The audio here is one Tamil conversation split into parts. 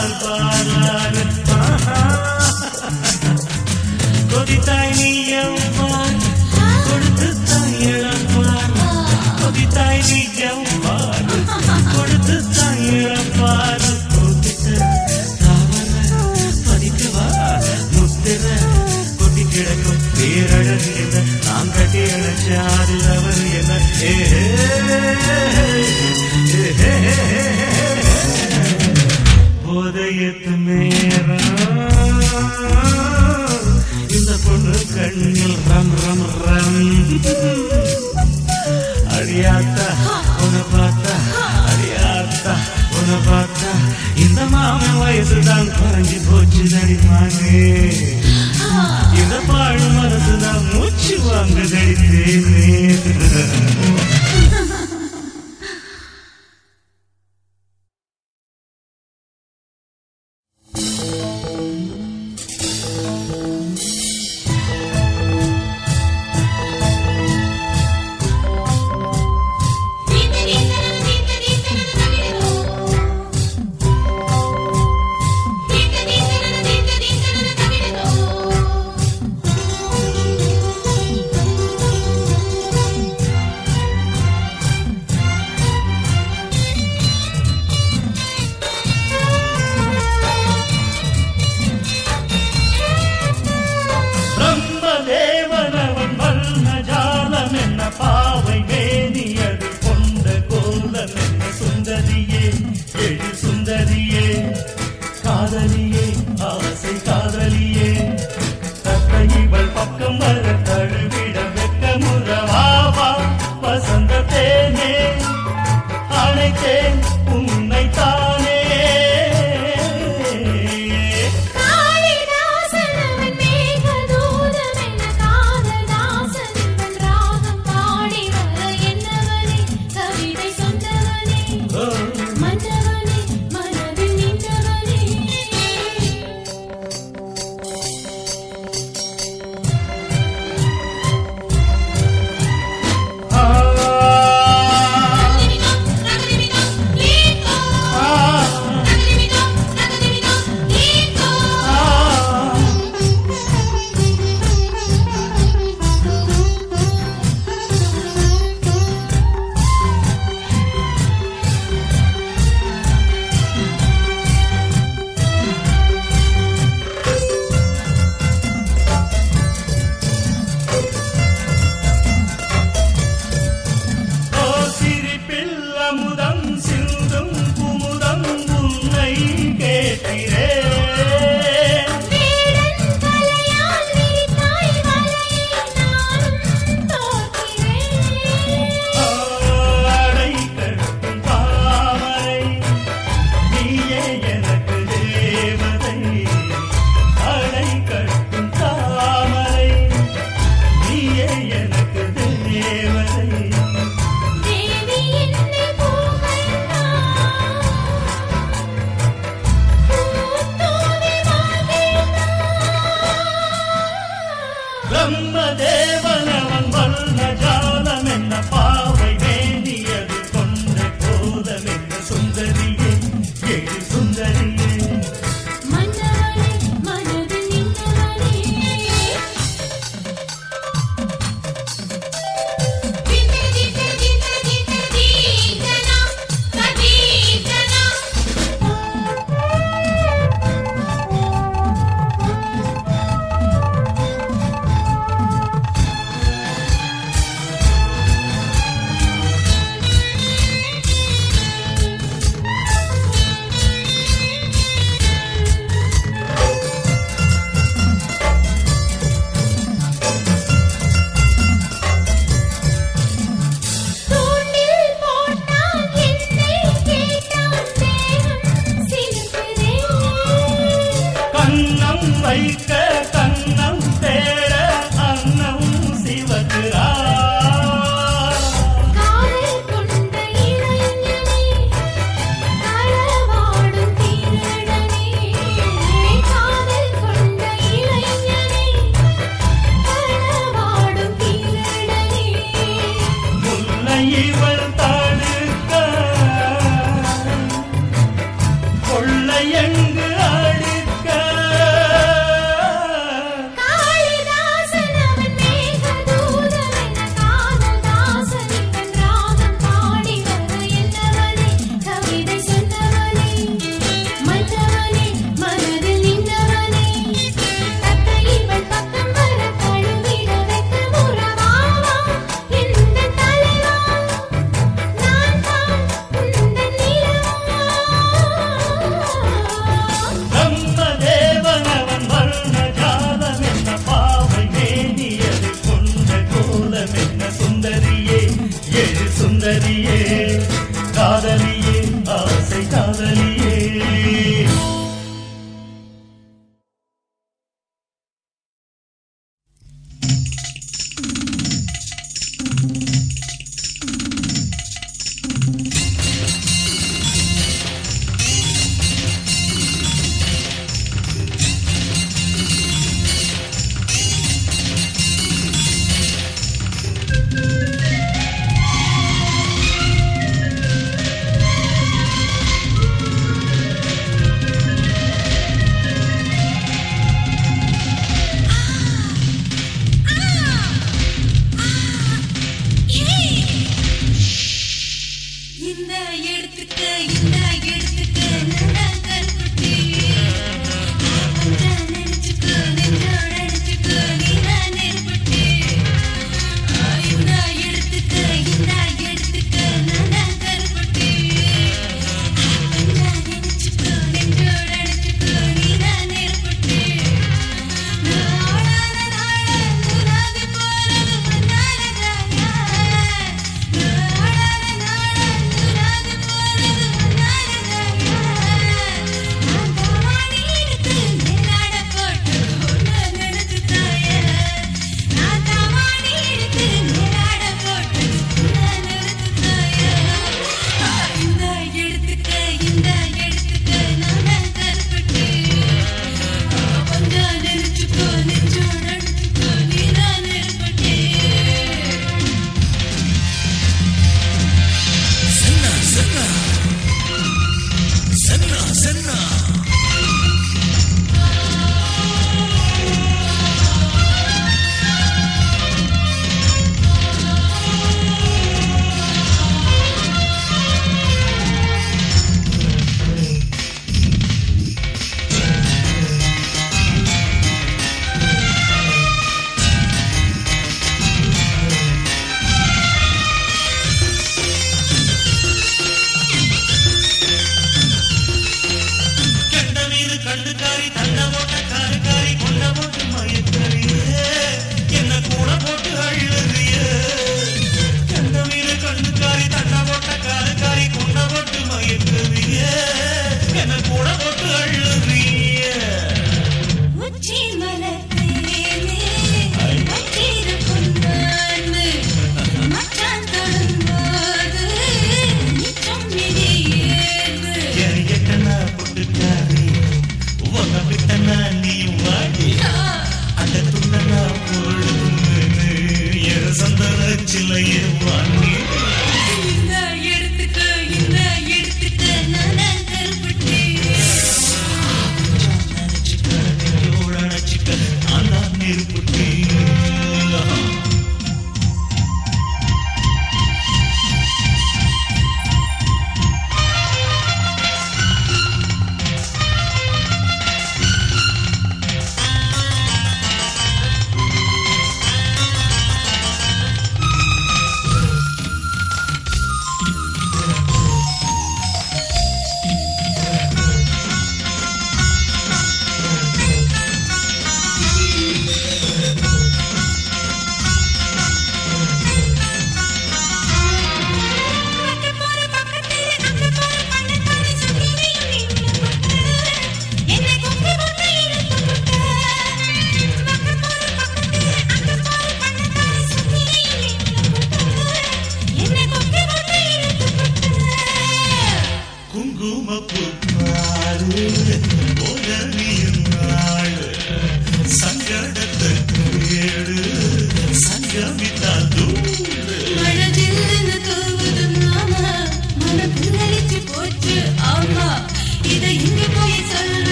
Alba.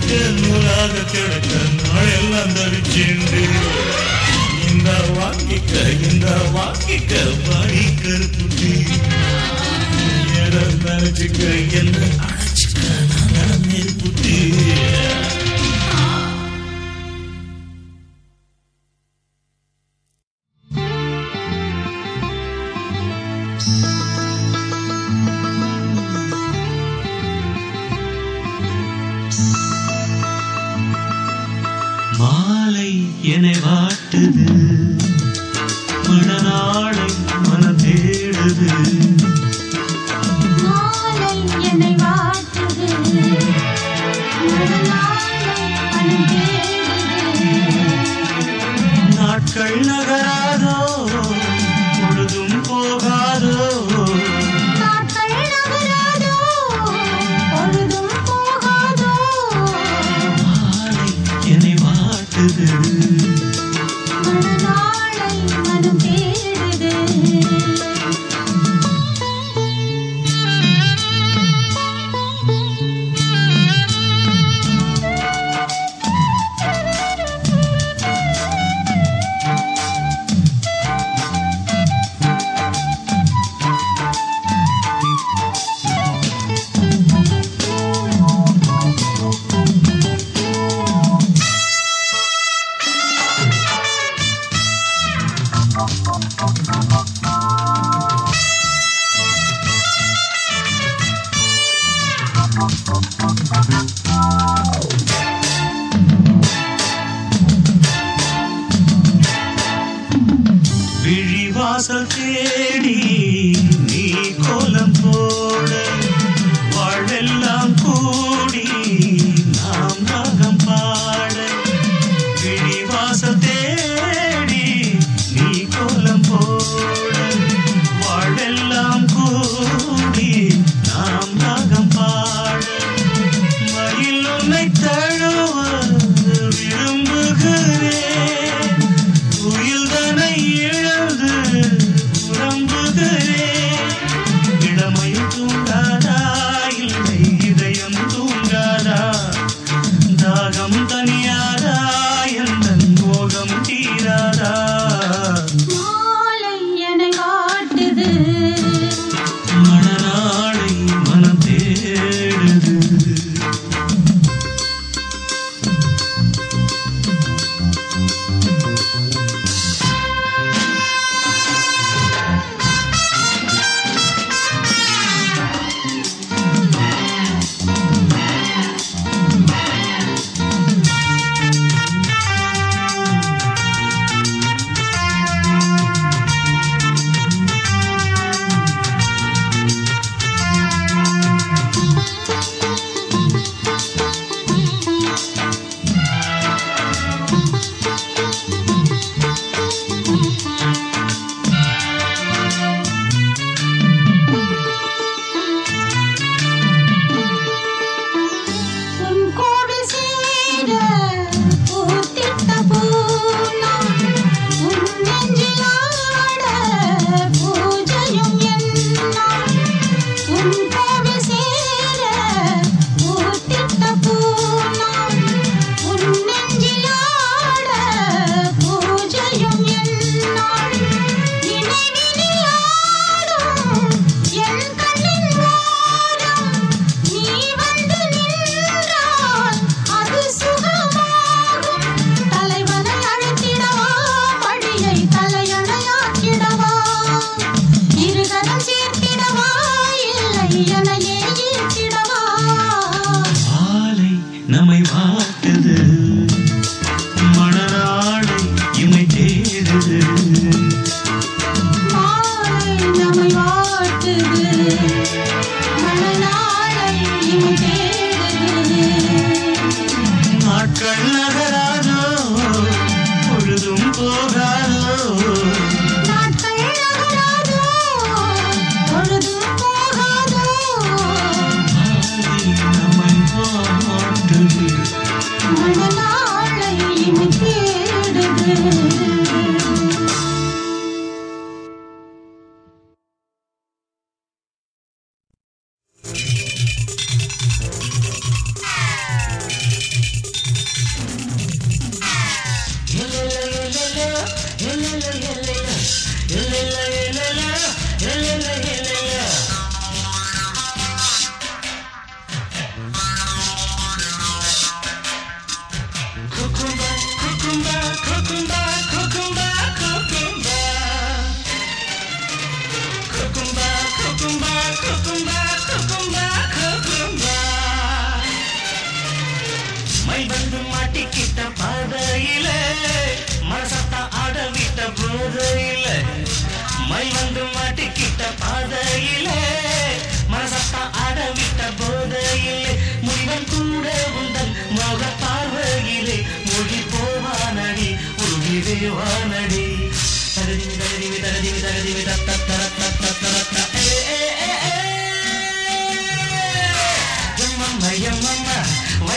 കിടക്ക് നൂലാകെ കിടക്ക നാളെല്ലാം തടിച്ചിണ്ട് இந்த வாக்கிக்க இந்த வாக்கிக்க பாடி கருப்புட்டி நினைச்சுக்க என்ன அழைச்சுக்க நான் மேல் புட்டி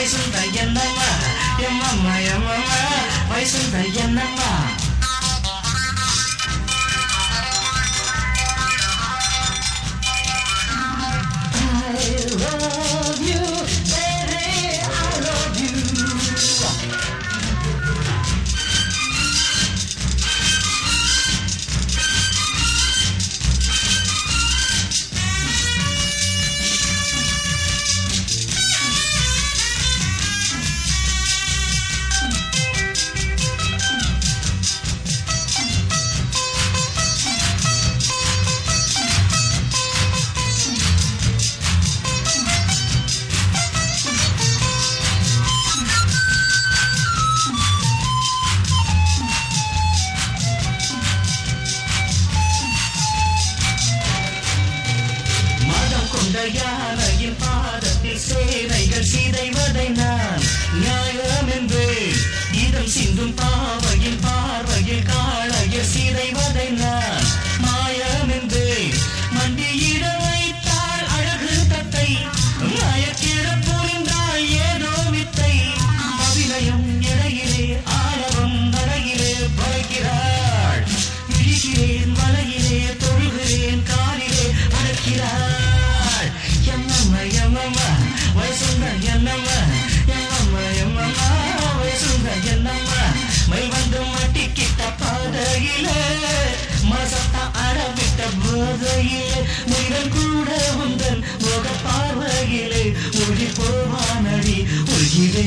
వయసు ఎన్నమ్మ ఎమ్మమ్మ ఎమ్మమ్మ వయసు ఎన్నమ్మ வைசுந்த என்னம்ம எம்மம்ம எம்மம்மா வைசுந்த என்னம்ம மை வந்து மாட்டிக்கிட்ட பாதையில மசத்தா அடவிட்ட போதையிலே நிறம் கூட உந்தன் முக பார்வையிலே மொழி போவானடி உயிரே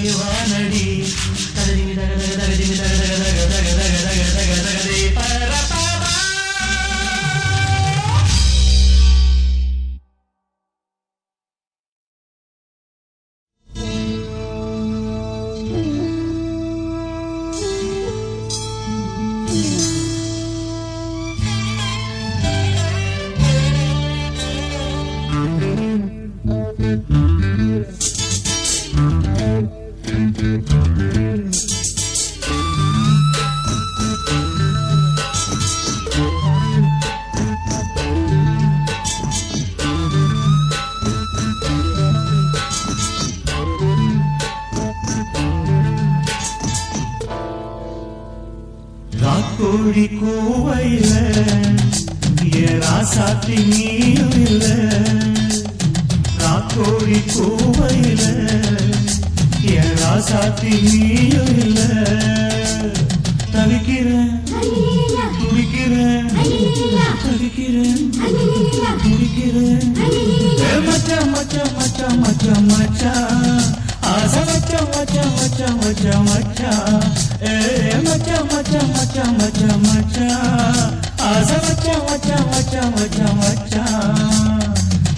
गिरे मचा मचा मचा मचा मचा आजा मचा मचा मचा मचा मचा ए मचा मचा मचा मचा मचा आजा मचा मचा मचा मचा मचा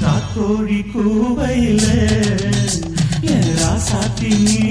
ताकोडी खूबैले साठी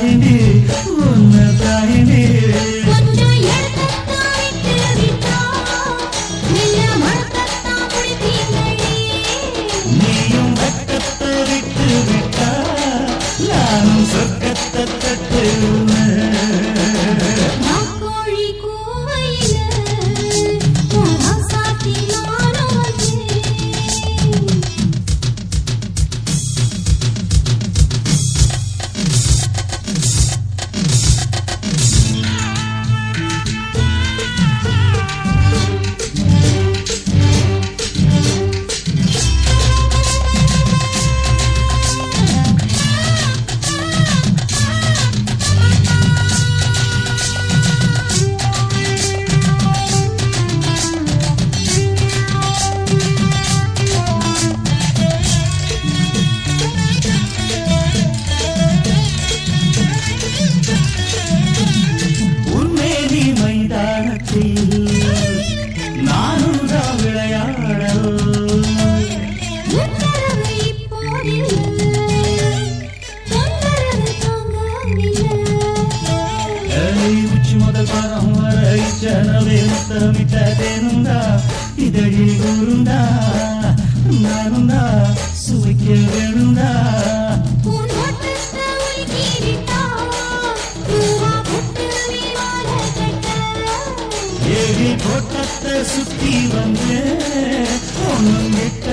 கண்டு இருந்தா ஏழி கோட்டத்தை சுத்தி வந்து ஒன்னும் கிட்ட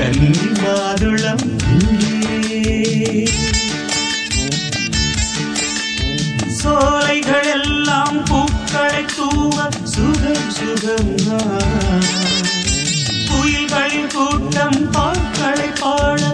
கன்மாதுளம் சோலைகள் எல்லாம் பூக்களை தூவ சுகம் சுகம் குயில்களின் கூட்டம் பாக்களை பாட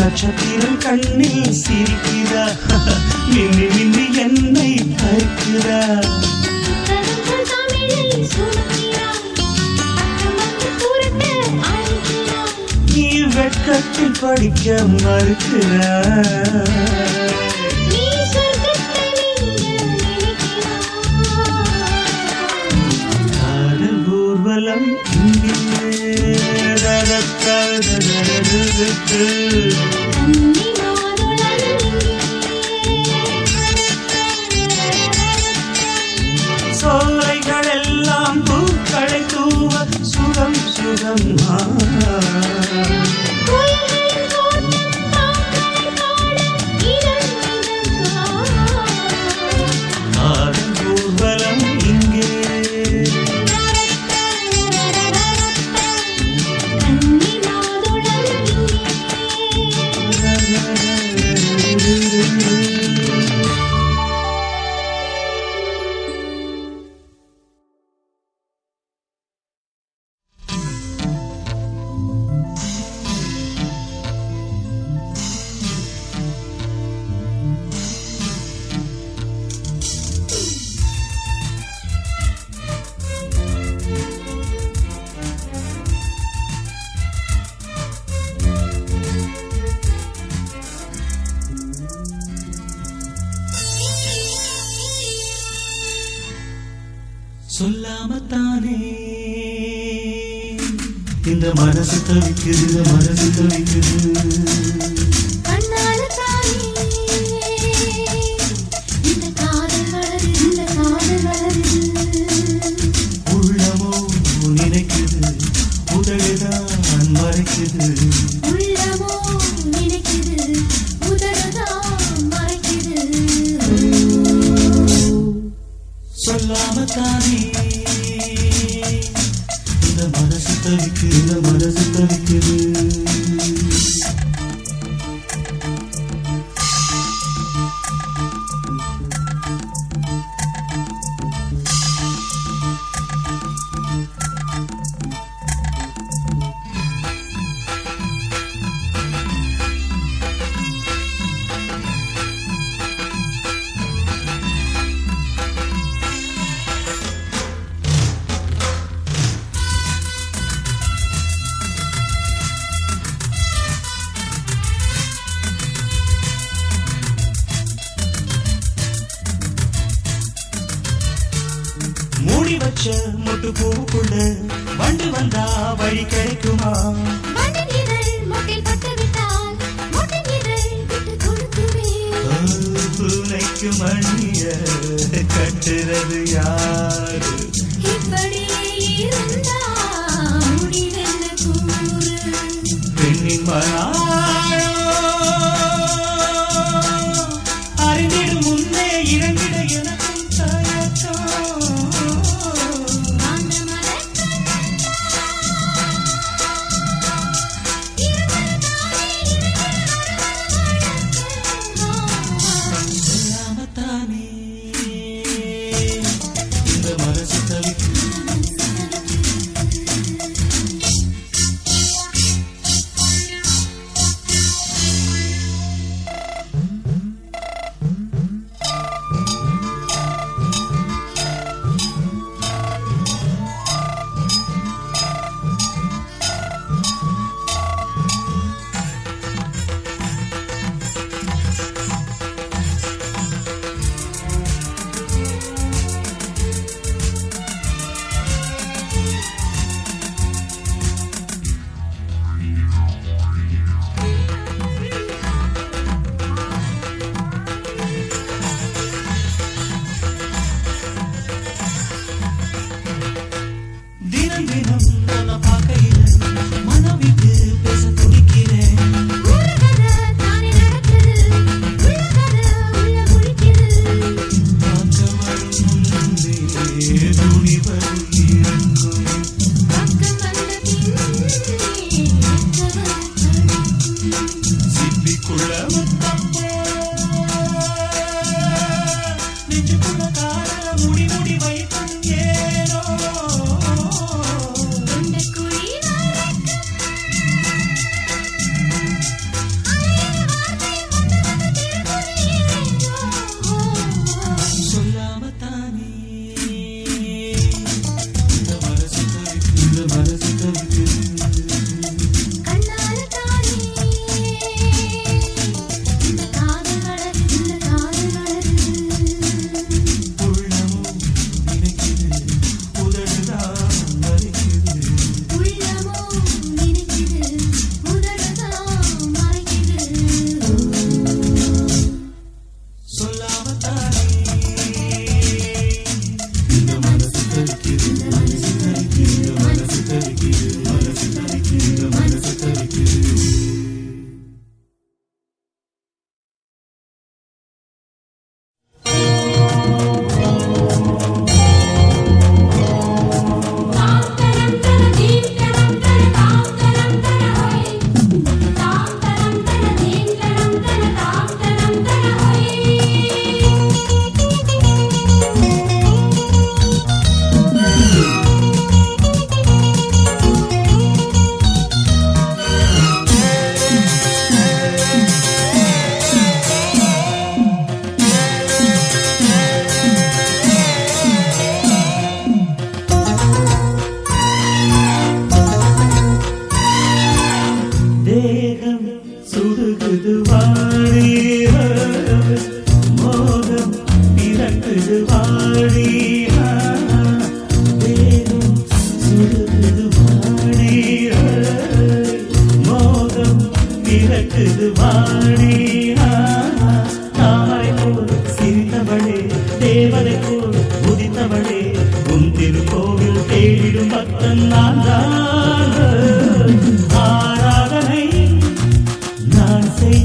நட்சத்திரம் கண்ணில் சிரிக்கிறா. மின்னி மின்னி என்னை பார்க்கிறா. நீ வெட்கத்தில் படிக்க மறுக்கிறா. காதல் ஊர்வலம் இங்கே. തളിക്കുത് മനസ്സ് മനസ്സ്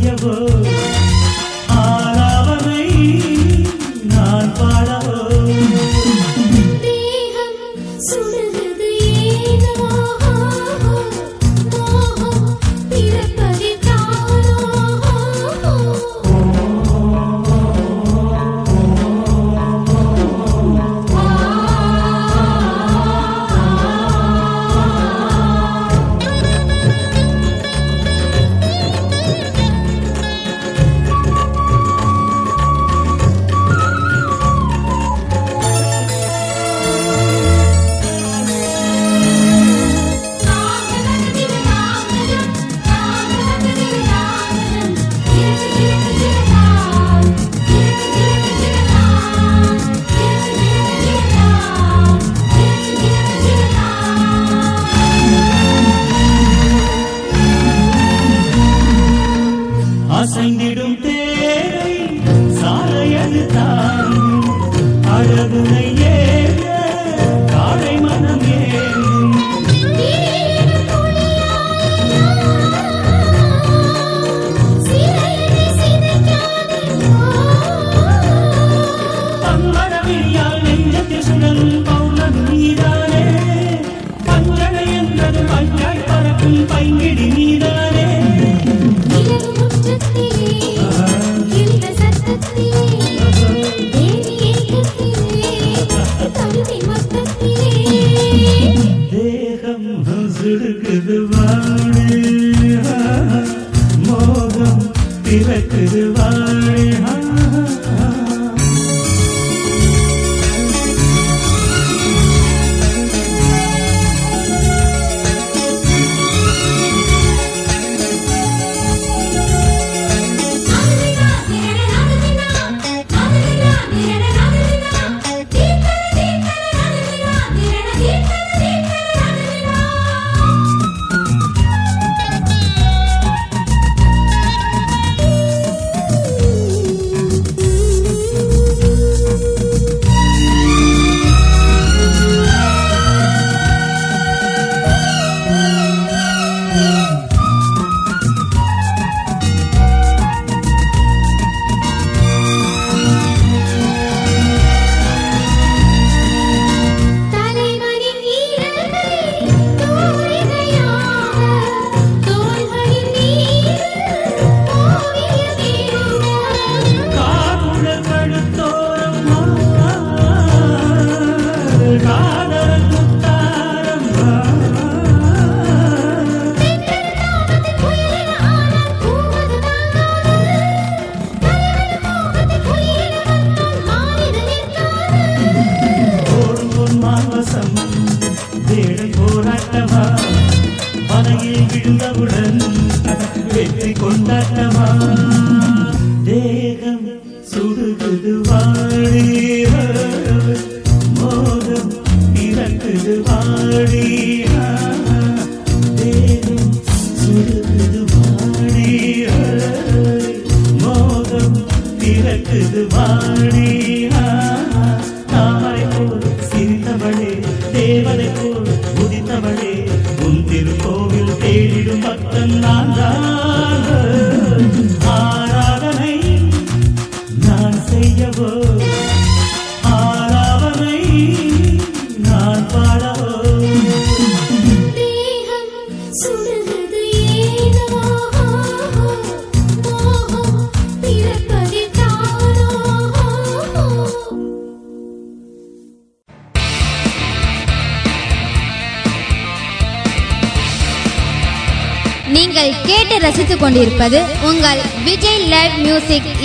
நான்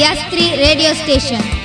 கேட்டு ரசித்துக் கொண்டிருப்பது உங்கள்